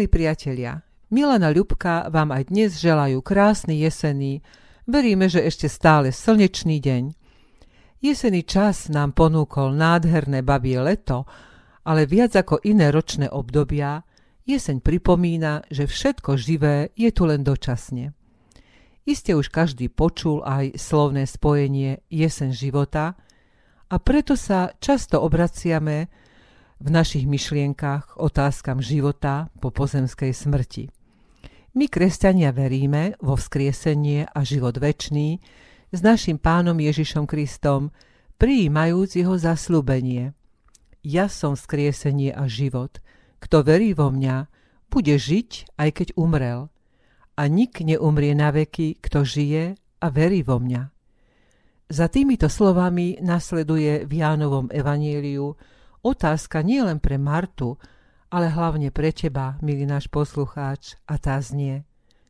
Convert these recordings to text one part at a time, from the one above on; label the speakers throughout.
Speaker 1: Milí priatelia, Milana Ľubka vám aj dnes želajú krásny jesený, veríme, že ešte stále slnečný deň. Jesený čas nám ponúkol nádherné babie leto, ale viac ako iné ročné obdobia, jeseň pripomína, že všetko živé je tu len dočasne. Iste už každý počul aj slovné spojenie jesen života a preto sa často obraciame v našich myšlienkach otázkam života po pozemskej smrti. My, kresťania, veríme vo vzkriesenie a život väčší s našim pánom Ježišom Kristom, prijímajúc jeho zaslúbenie. Ja som vzkriesenie a život. Kto verí vo mňa, bude žiť, aj keď umrel. A nik neumrie na veky, kto žije a verí vo mňa. Za týmito slovami nasleduje v Jánovom evaníliu otázka nielen pre Martu, ale hlavne pre teba, milý náš poslucháč, a tá znie,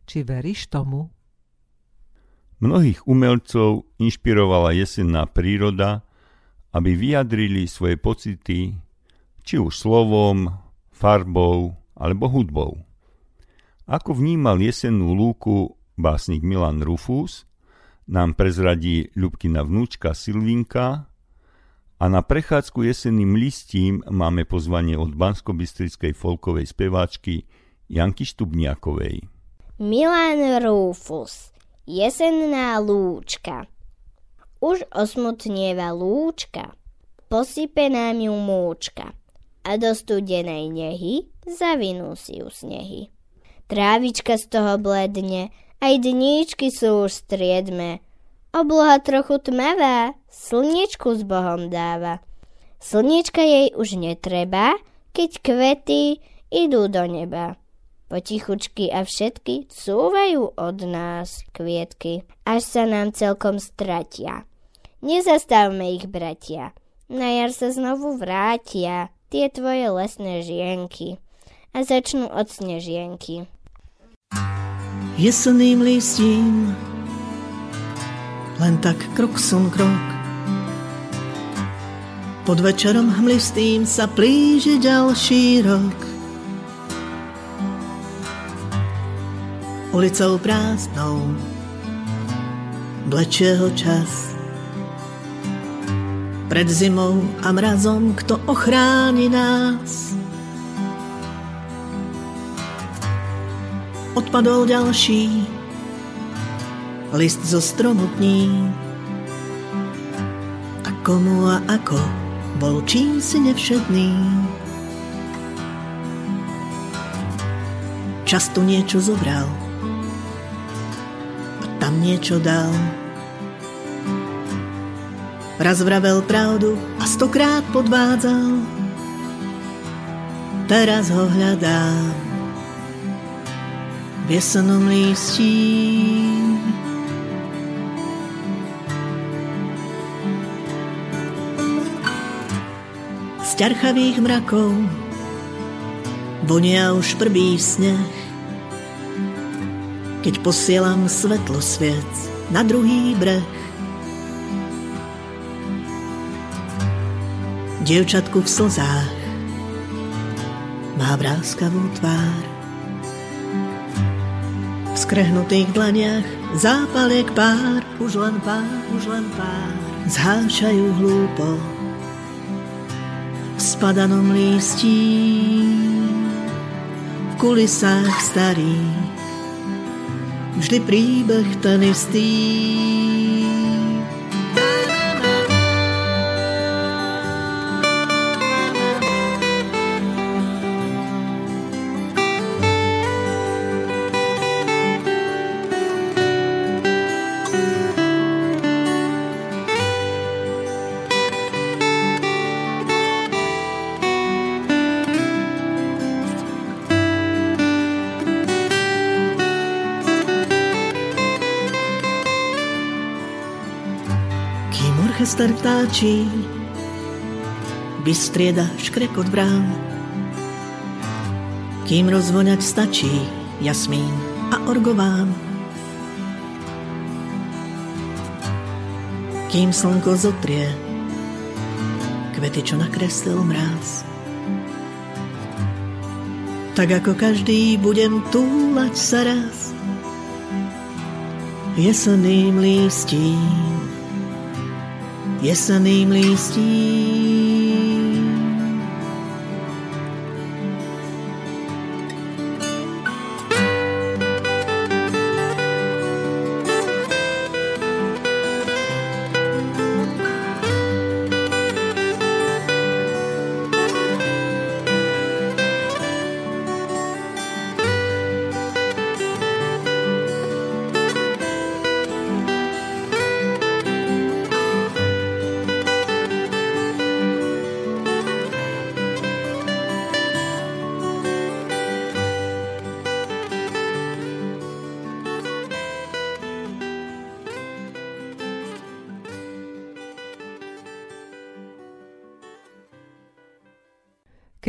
Speaker 1: či veríš tomu?
Speaker 2: Mnohých umelcov inšpirovala jesenná príroda, aby vyjadrili svoje pocity či už slovom, farbou alebo hudbou. Ako vnímal jesennú lúku básnik Milan Rufus, nám prezradí Ľubkina vnúčka Silvinka a na prechádzku jesenným listím máme pozvanie od bansko folkovej speváčky Janky Štubniakovej.
Speaker 3: Milan Rufus Jesenná lúčka Už osmutnieva lúčka, posype nám ju múčka a do studenej nehy zavinú si ju snehy. Trávička z toho bledne, aj dníčky sú už striedme, Obloha trochu tmavá, slniečku s Bohom dáva. Slniečka jej už netreba, keď kvety idú do neba. Potichučky a všetky cúvajú od nás kvietky, až sa nám celkom stratia. Nezastavme ich, bratia. Na jar sa znovu vrátia tie tvoje lesné žienky a začnú od snežienky.
Speaker 4: Jeseným listím len tak krok som krok. Pod večerom hmlistým sa plíži ďalší rok. Ulicou prázdnou blečie ho čas. Pred zimou a mrazom kto ochráni nás? Odpadol ďalší list zo stromu tní. A komu a ako bol čím si nevšedný. Často niečo zobral a tam niečo dal. Raz vravel pravdu a stokrát podvádzal. Teraz ho hľadám v jesenom lístí. Ťarchavých mrakov vonia už prvý sneh. Keď posielam svetlo sviec na druhý breh. Dievčatku v slzách má vráskavú tvár. V skrehnutých dlaniach zápaliek pár, už len pár, už len pár, zhášajú hlúpo spadanom lístí v kulisách starých vždy príbeh ten istý orchester vtáčí, vystrieda škrekot brán. Kým rozvoňať stačí jasmín a orgován. Kým slnko zotrie kvety, čo nakreslil mráz. tak ako každý budem túlať sa raz jeseným lístím, jeseným lístím.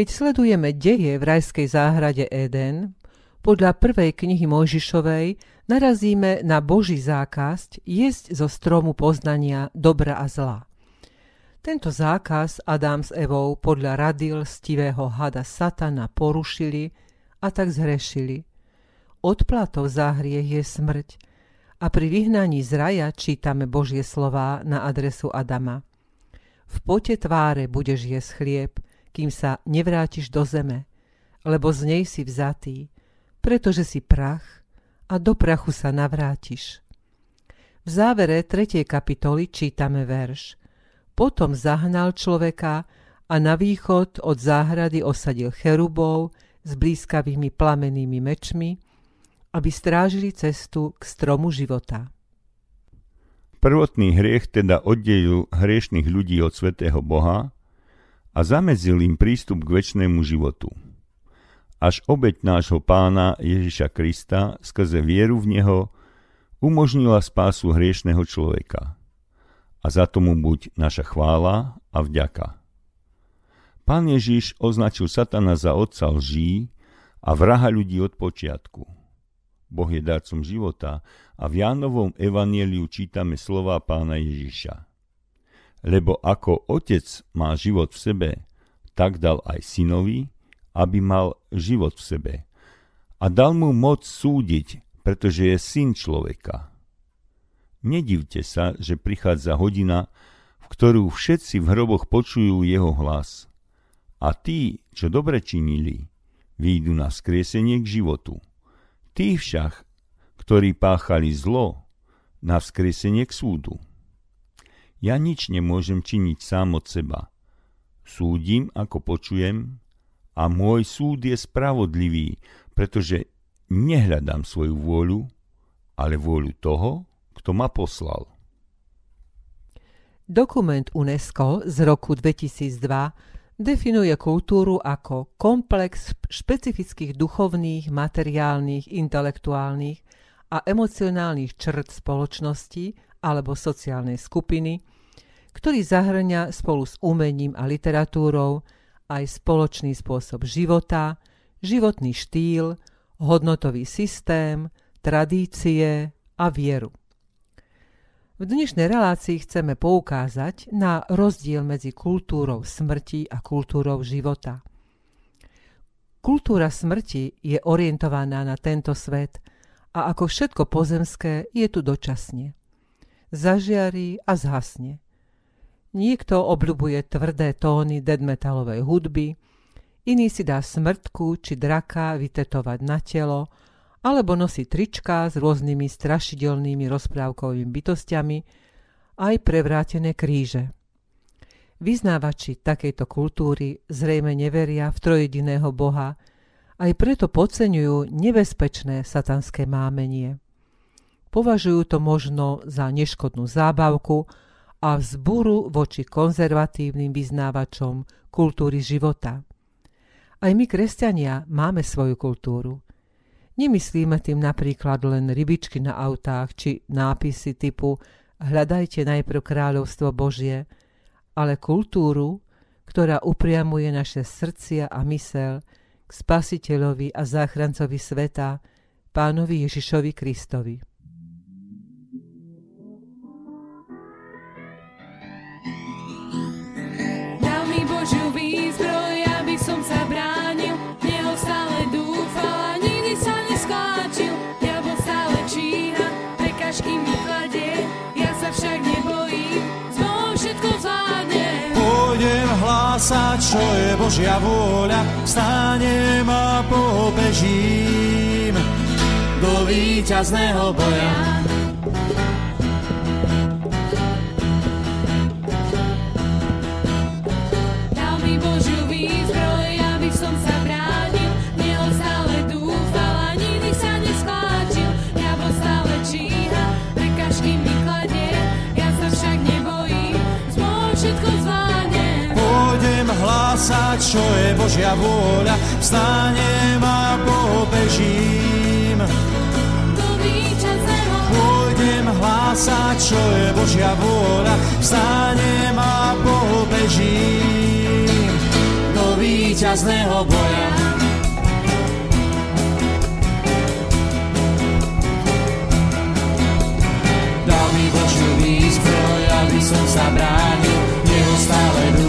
Speaker 1: Keď sledujeme deje v rajskej záhrade Eden, podľa prvej knihy Mojžišovej narazíme na Boží zákaz jesť zo stromu poznania dobra a zla. Tento zákaz Adam s Evou podľa rady lstivého hada satana porušili a tak zhrešili. Odplatou za hriech je smrť a pri vyhnaní z raja čítame Božie slová na adresu Adama. V pote tváre budeš jesť chlieb, kým sa nevrátiš do zeme, lebo z nej si vzatý, pretože si prach a do prachu sa navrátiš. V závere 3. kapitoly čítame verš. Potom zahnal človeka a na východ od záhrady osadil cherubov s blízkavými plamenými mečmi, aby strážili cestu k stromu života.
Speaker 2: Prvotný hriech teda oddelil hriešných ľudí od svetého Boha a zamedzil im prístup k väčšnému životu. Až obeď nášho pána Ježiša Krista skrze vieru v Neho umožnila spásu hriešného človeka. A za tomu buď naša chvála a vďaka. Pán Ježiš označil satana za otca lží a vraha ľudí od počiatku. Boh je darcom života a v Jánovom evanieliu čítame slova pána Ježiša lebo ako otec má život v sebe, tak dal aj synovi, aby mal život v sebe. A dal mu moc súdiť, pretože je syn človeka. Nedivte sa, že prichádza hodina, v ktorú všetci v hroboch počujú jeho hlas. A tí, čo dobre činili, výjdu na skriesenie k životu. Tí však, ktorí páchali zlo, na vzkriesenie k súdu. Ja nič nemôžem činiť sám od seba. Súdim, ako počujem, a môj súd je spravodlivý, pretože nehľadám svoju vôľu, ale vôľu toho, kto ma poslal.
Speaker 1: Dokument UNESCO z roku 2002 definuje kultúru ako komplex špecifických duchovných, materiálnych, intelektuálnych a emocionálnych črt spoločnosti alebo sociálnej skupiny, ktorý zahrňa spolu s umením a literatúrou aj spoločný spôsob života, životný štýl, hodnotový systém, tradície a vieru. V dnešnej relácii chceme poukázať na rozdiel medzi kultúrou smrti a kultúrou života. Kultúra smrti je orientovaná na tento svet a ako všetko pozemské je tu dočasne zažiarí a zhasne. Niekto obľubuje tvrdé tóny deadmetalovej hudby, iný si dá smrtku či draka vytetovať na telo, alebo nosí trička s rôznymi strašidelnými rozprávkovými bytostiami, aj prevrátené kríže. Vyznávači takejto kultúry zrejme neveria v trojediného Boha, aj preto podceňujú nebezpečné satanské mámenie. Považujú to možno za neškodnú zábavku a vzburu voči konzervatívnym vyznávačom kultúry života. Aj my, kresťania, máme svoju kultúru. Nemyslíme tým napríklad len rybičky na autách či nápisy typu Hľadajte najprv kráľovstvo Božie, ale kultúru, ktorá upriamuje naše srdcia a mysel k spasiteľovi a záchrancovi sveta, pánovi Ježišovi Kristovi.
Speaker 5: Hlásať, čo je Božia vôľa, vstanem a pobežím do víťazného boja. Čo je Božia vôľa, vstanem a pobežím. Pôjdem hlásať, čo je Božia vôľa, vstanem a pobežím do víťazného boja. Dal mi Božiu výzbroj, aby som sa bránil, neustále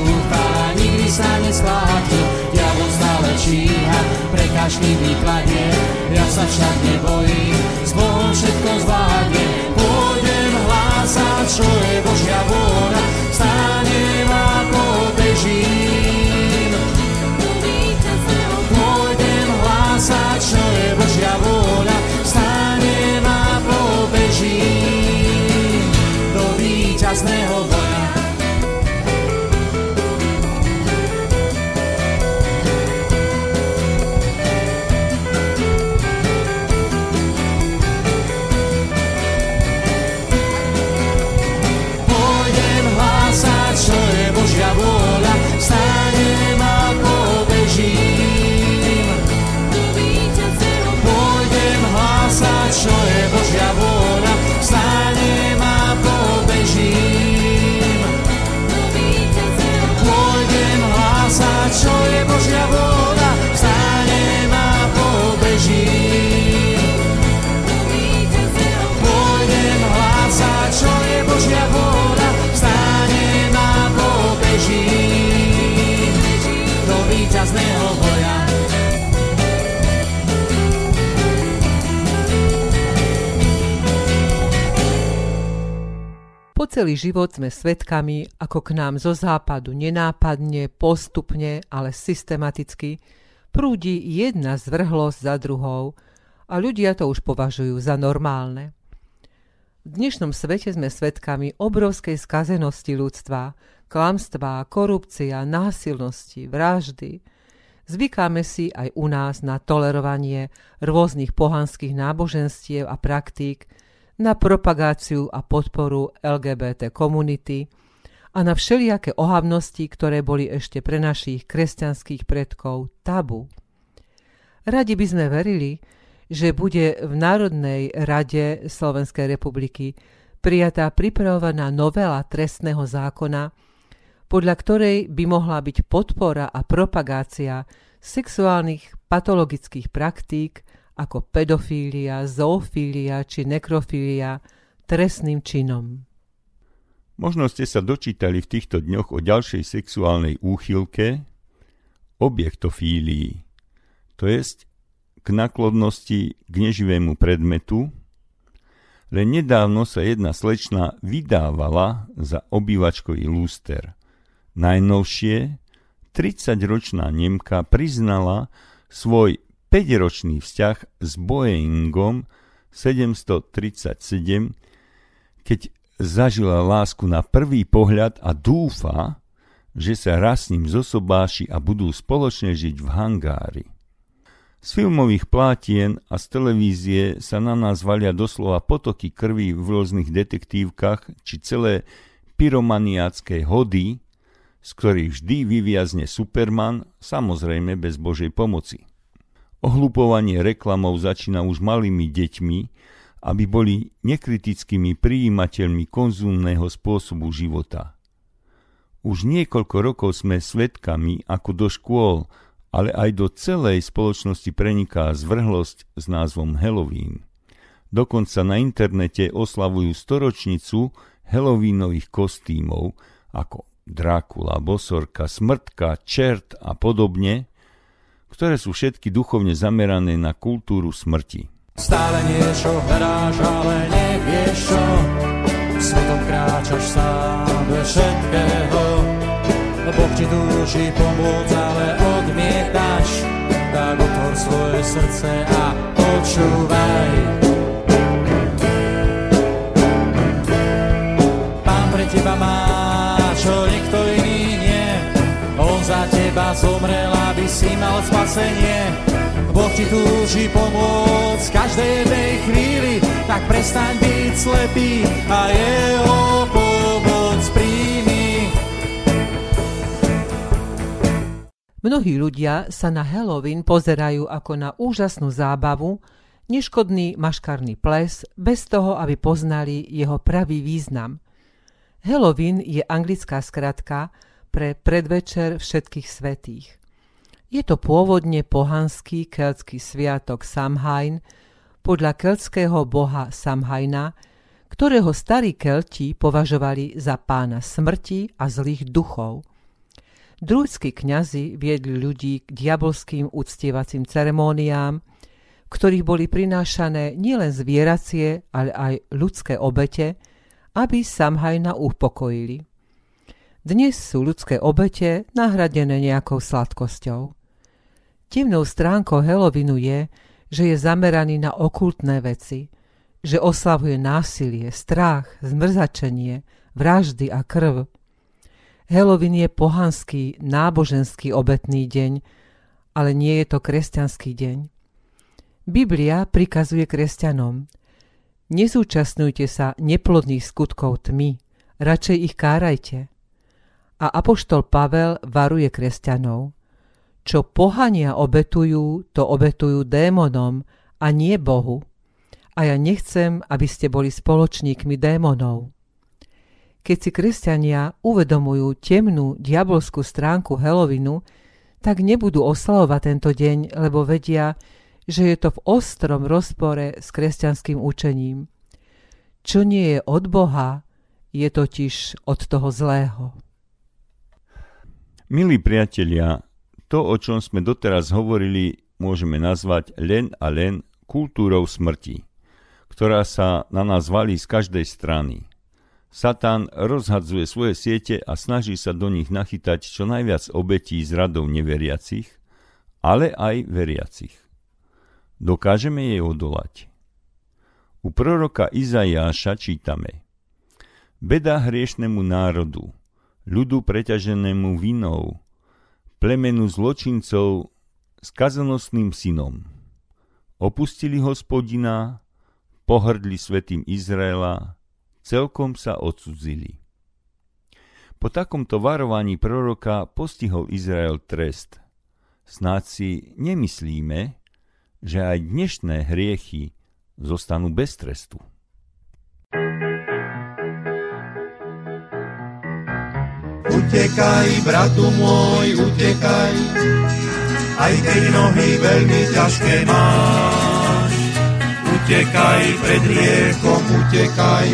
Speaker 5: sa nesklátil, diabol stále číha, prekažky vykladie, ja sa však nebojím, s Bohom všetko zvládne, pôjdem hlásať, čo je
Speaker 1: celý život sme svedkami, ako k nám zo západu nenápadne, postupne, ale systematicky prúdi jedna zvrhlosť za druhou a ľudia to už považujú za normálne. V dnešnom svete sme svedkami obrovskej skazenosti ľudstva, klamstvá, korupcia, násilnosti, vraždy. Zvykáme si aj u nás na tolerovanie rôznych pohanských náboženstiev a praktík, na propagáciu a podporu LGBT komunity a na všelijaké ohavnosti, ktoré boli ešte pre našich kresťanských predkov tabu. Radi by sme verili, že bude v Národnej rade Slovenskej republiky prijatá pripravovaná novela trestného zákona, podľa ktorej by mohla byť podpora a propagácia sexuálnych patologických praktík ako pedofília, zoofília či nekrofília trestným činom.
Speaker 2: Možno ste sa dočítali v týchto dňoch o ďalšej sexuálnej úchylke, objektofílii, to jest k naklodnosti k neživému predmetu, len nedávno sa jedna slečna vydávala za obývačkový lúster. Najnovšie 30-ročná Nemka priznala svoj 5-ročný vzťah s Boeingom 737, keď zažila lásku na prvý pohľad a dúfa, že sa raz s ním zosobáši a budú spoločne žiť v hangári. Z filmových plátien a z televízie sa na nás valia doslova potoky krvi v rôznych detektívkach či celé pyromaniacké hody, z ktorých vždy vyviazne Superman, samozrejme bez Božej pomoci. Ohlupovanie reklamov začína už malými deťmi, aby boli nekritickými prijímateľmi konzumného spôsobu života. Už niekoľko rokov sme svedkami, ako do škôl, ale aj do celej spoločnosti preniká zvrhlosť s názvom Halloween. Dokonca na internete oslavujú storočnicu Halloweenových kostýmov ako Drákula, Bosorka, Smrtka, Čert a podobne, ktoré sú všetky duchovne zamerané na kultúru smrti.
Speaker 5: Stále niečo hráš, ale nevieš čo, svetom kráčaš sám bez všetkého. Boh ti túži pomôcť, ale odmietaš, tak otvor svoje srdce a počúvaj. Zomrel, aby si mal spasenie. Boh ti túži pomôcť každej jednej chvíli, tak prestaň byť slepý a jeho pomoc príjmi.
Speaker 1: Mnohí ľudia sa na Halloween pozerajú ako na úžasnú zábavu, neškodný maškarný ples, bez toho, aby poznali jeho pravý význam. Halloween je anglická skratka pre predvečer všetkých svetých. Je to pôvodne pohanský keltský sviatok Samhain podľa keltského boha Samhaina, ktorého starí kelti považovali za pána smrti a zlých duchov. Druidskí kňazi viedli ľudí k diabolským uctievacím ceremóniám, v ktorých boli prinášané nielen zvieracie, ale aj ľudské obete, aby Samhajna upokojili. Dnes sú ľudské obete nahradené nejakou sladkosťou. Temnou stránkou Halloweenu je, že je zameraný na okultné veci, že oslavuje násilie, strach, zmrzačenie, vraždy a krv. Halloween je pohanský, náboženský obetný deň, ale nie je to kresťanský deň. Biblia prikazuje kresťanom Nezúčastňujte sa neplodných skutkov tmy, radšej ich kárajte. A apoštol Pavel varuje kresťanov – čo pohania obetujú, to obetujú démonom a nie Bohu. A ja nechcem, aby ste boli spoločníkmi démonov. Keď si kresťania uvedomujú temnú diabolskú stránku Halloweenu, tak nebudú oslavovať tento deň, lebo vedia, že je to v ostrom rozpore s kresťanským učením. Čo nie je od Boha, je totiž od toho zlého.
Speaker 2: Milí priatelia, to, o čom sme doteraz hovorili, môžeme nazvať len a len kultúrou smrti, ktorá sa na nás valí z každej strany. Satan rozhadzuje svoje siete a snaží sa do nich nachytať čo najviac obetí z radov neveriacich, ale aj veriacich. Dokážeme jej odolať. U proroka Izaiáša čítame Beda hriešnemu národu, ľudu preťaženému vinou, plemenu zločincov s kazanostným synom. Opustili hospodina, pohrdli svetým Izraela, celkom sa odsudzili. Po takomto varovaní proroka postihol Izrael trest. Snáď si nemyslíme, že aj dnešné hriechy zostanú bez trestu.
Speaker 6: Utekaj, bratu môj, utekaj, aj keď nohy veľmi ťažké máš. Utekaj pred riekom, utekaj,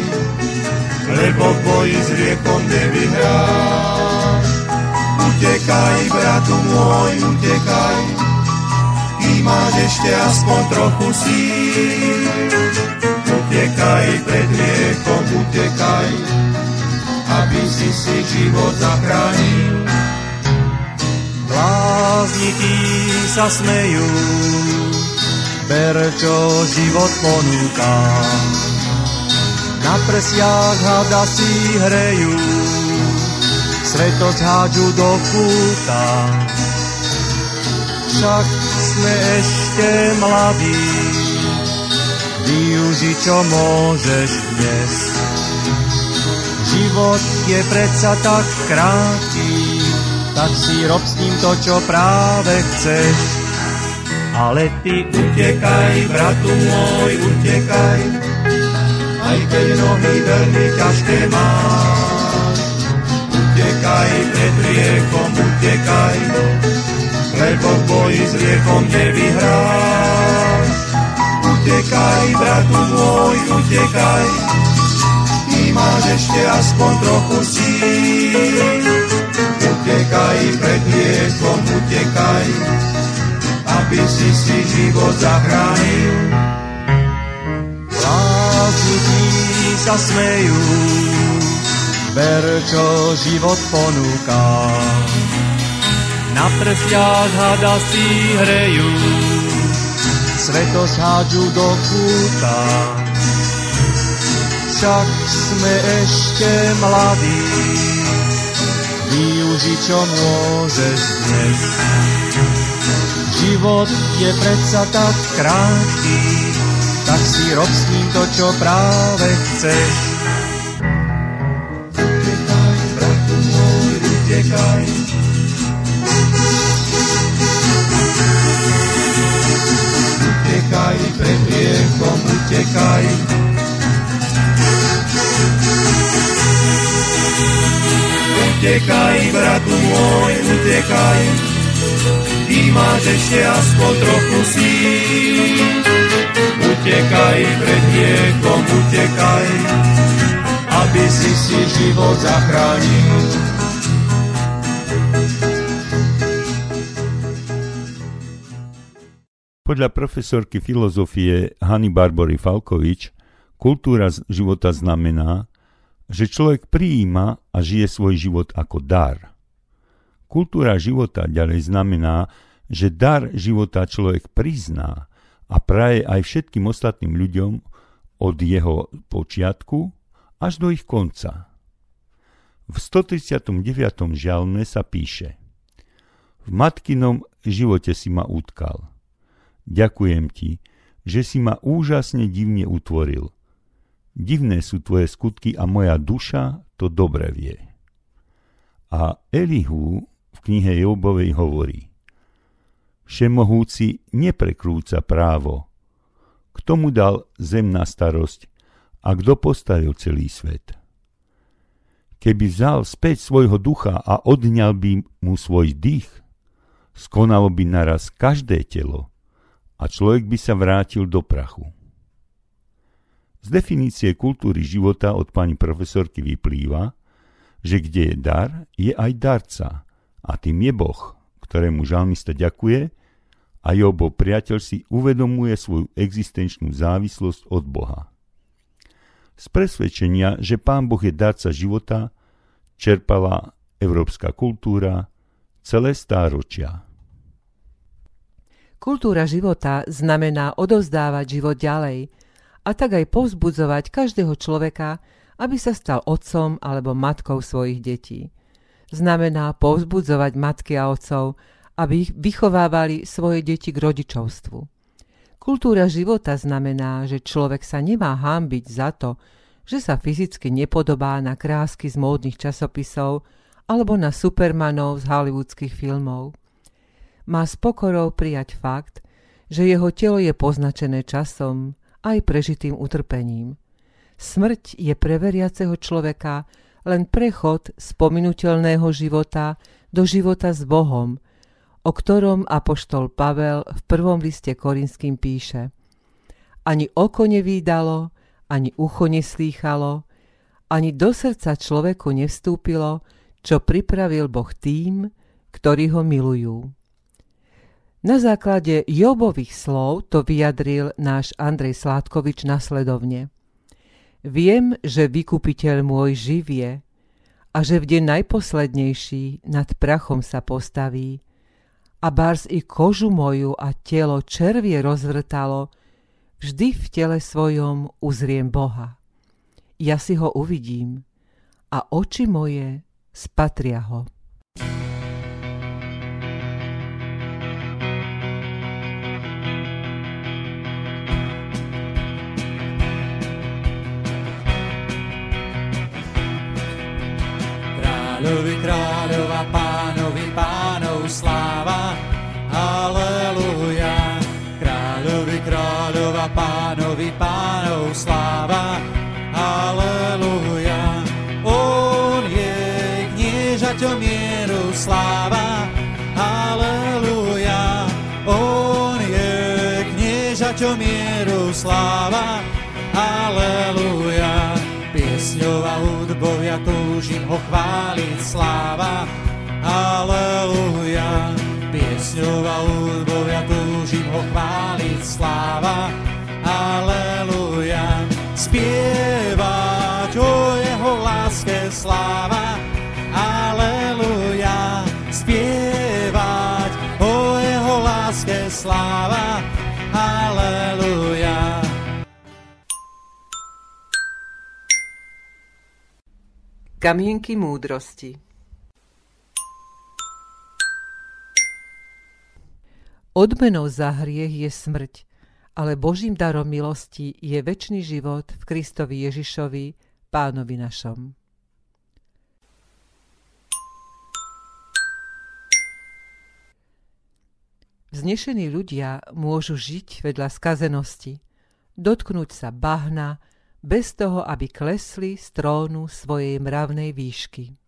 Speaker 6: lebo v boji s riekom nevyhráš. Utekaj, bratu môj, utekaj, ty máš ešte aspoň trochu síl. Utekaj pred riekom, utekaj, aby si si život zachránil.
Speaker 7: Blázni sa smejú, ber čo život ponúka. Na prsiach hada si hrejú, svetosť hádžu do kúta. Však sme ešte mladí, využi čo môžeš dnes Život je predsa tak krátky, tak si rob s ním to, čo práve chceš. Ale ty
Speaker 6: utekaj, bratu môj, utekaj, aj keď nohy veľmi ťažké máš. Utekaj pred riekom, utekaj, lebo v boji s riekom nevyhráš. Utekaj, bratu môj, utekaj, máš ešte aspoň trochu síl. Utekaj pred liekom, utekaj, aby si si život zachránil.
Speaker 7: Lásky sa smejú, Ber, čo život ponúka. Na prsiach hada si hrejú, svetosť hádžu do kúta. Však sme ešte mladí, využi čo môžeš dnes. Život je predsa tak krátky, tak si rob s ním to, čo práve chceš.
Speaker 6: Utekaj, bratu môj, utekaj. Utekaj pred riechom, utekaj. Utekaj, bratu môj, utekaj. Ty máš ešte aspoň trochu síl. Utekaj pred riechom, utekaj, aby si si život zachránil.
Speaker 2: Podľa profesorky filozofie Hany Barbory Falkovič, kultúra života znamená, že človek prijíma a žije svoj život ako dar. Kultúra života ďalej znamená, že dar života človek prizná a praje aj všetkým ostatným ľuďom od jeho počiatku až do ich konca. V 139. žalme sa píše V matkinom živote si ma utkal. Ďakujem ti, že si ma úžasne divne utvoril. Divné sú tvoje skutky a moja duša to dobre vie. A Elihu v knihe Jobovej hovorí Všemohúci neprekrúca právo. Kto mu dal zem na starosť a kto postavil celý svet? Keby vzal späť svojho ducha a odňal by mu svoj dých, skonalo by naraz každé telo a človek by sa vrátil do prachu. Z definície kultúry života od pani profesorky vyplýva, že kde je dar, je aj darca a tým je Boh, ktorému žalmista ďakuje a Jobo priateľ si uvedomuje svoju existenčnú závislosť od Boha. Z presvedčenia, že Pán Boh je darca života, čerpala európska kultúra celé stáročia.
Speaker 1: Kultúra života znamená odovzdávať život ďalej a tak aj povzbudzovať každého človeka, aby sa stal otcom alebo matkou svojich detí. Znamená povzbudzovať matky a otcov, aby ich vychovávali svoje deti k rodičovstvu. Kultúra života znamená, že človek sa nemá hámbiť za to, že sa fyzicky nepodobá na krásky z módnych časopisov alebo na supermanov z hollywoodských filmov má s pokorou prijať fakt, že jeho telo je poznačené časom aj prežitým utrpením. Smrť je pre veriaceho človeka len prechod z pominuteľného života do života s Bohom, o ktorom apoštol Pavel v prvom liste Korinským píše Ani oko nevídalo, ani ucho neslýchalo, ani do srdca človeku nevstúpilo, čo pripravil Boh tým, ktorí ho milujú. Na základe Jobových slov to vyjadril náš Andrej Sládkovič nasledovne. Viem, že vykupiteľ môj živie a že v deň najposlednejší nad prachom sa postaví a bárs i kožu moju a telo červie rozvrtalo, vždy v tele svojom uzriem Boha. Ja si ho uvidím a oči moje spatria ho.
Speaker 5: Kráľovi kráľova, pánovi pánov sláva, aleluja. Kráľovi kráľova, pánovi pánov sláva, aleluja. On je kniežaťom mieru sláva, aleluja. On je kniežaťom mieru sláva, túžim ho chváliť sláva. Aleluja. Piesňou a hudbou ja túžim ho chváliť sláva. Aleluja. Spievať o jeho láske sláva,
Speaker 1: Kamienky múdrosti Odmenou za hriech je smrť, ale Božím darom milosti je väčší život v Kristovi Ježišovi, pánovi našom. Vznešení ľudia môžu žiť vedľa skazenosti, dotknúť sa bahna, bez toho, aby klesli z trónu svojej mravnej výšky.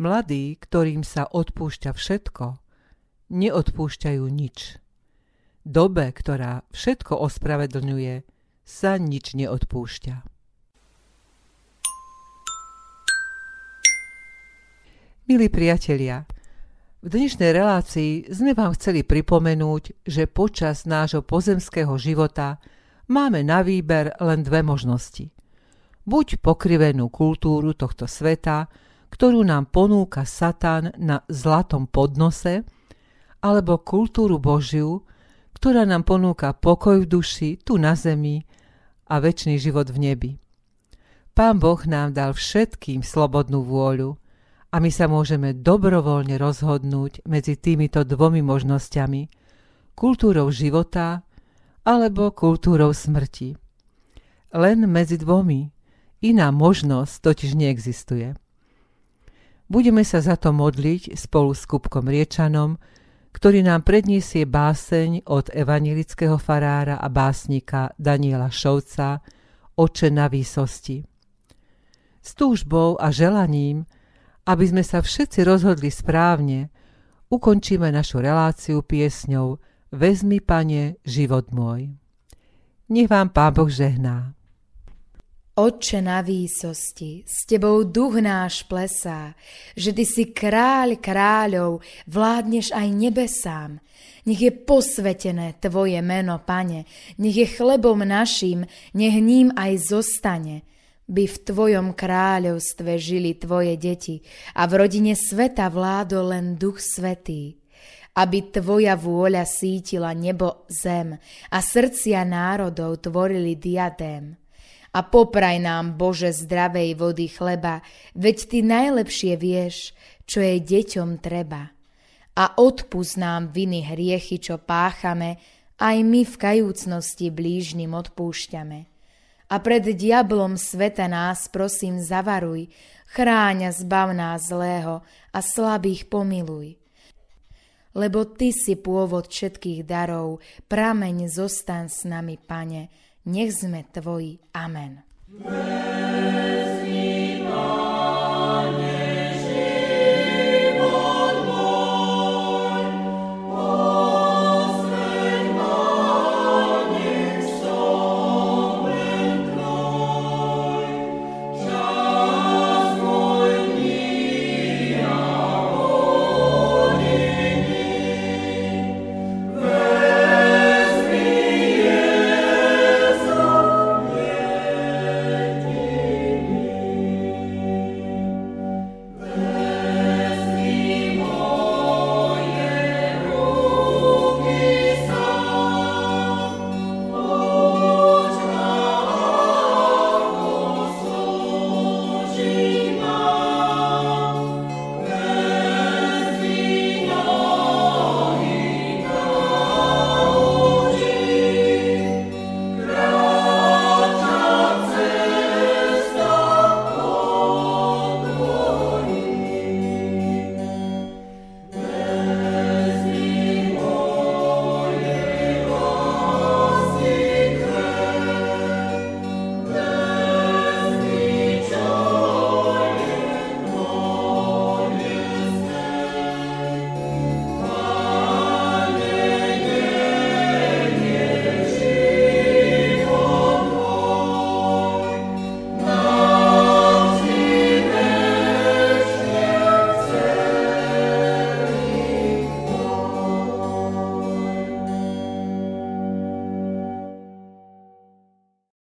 Speaker 1: Mladí, ktorým sa odpúšťa všetko, neodpúšťajú nič. Dobe, ktorá všetko ospravedlňuje, sa nič neodpúšťa. Milí priatelia, v dnešnej relácii sme vám chceli pripomenúť, že počas nášho pozemského života máme na výber len dve možnosti. Buď pokrivenú kultúru tohto sveta, ktorú nám ponúka Satan na zlatom podnose, alebo kultúru Božiu, ktorá nám ponúka pokoj v duši, tu na zemi a väčší život v nebi. Pán Boh nám dal všetkým slobodnú vôľu a my sa môžeme dobrovoľne rozhodnúť medzi týmito dvomi možnosťami, kultúrou života alebo kultúrou smrti. Len medzi dvomi. Iná možnosť totiž neexistuje. Budeme sa za to modliť spolu s Kupkom Riečanom, ktorý nám predniesie báseň od evanilického farára a básnika Daniela Šovca Oče na výsosti. S túžbou a želaním, aby sme sa všetci rozhodli správne, ukončíme našu reláciu piesňou Vezmi, pane, život môj. Nech vám Pán Boh žehná.
Speaker 8: Oče na výsosti, s tebou duch náš plesá, že ty si kráľ kráľov, vládneš aj nebesám. Nech je posvetené tvoje meno, pane, nech je chlebom našim, nech ním aj zostane. By v tvojom kráľovstve žili tvoje deti a v rodine sveta vládol len duch svetý aby tvoja vôľa sítila nebo zem a srdcia národov tvorili diadém a popraj nám, Bože, zdravej vody chleba, veď Ty najlepšie vieš, čo je deťom treba. A odpust nám viny hriechy, čo páchame, aj my v kajúcnosti blížnym odpúšťame. A pred diablom sveta nás prosím zavaruj, chráňa zbav nás zlého a slabých pomiluj. Lebo Ty si pôvod všetkých darov, prameň zostan s nami, Pane, nech sme Tvoji. Amen. Amen.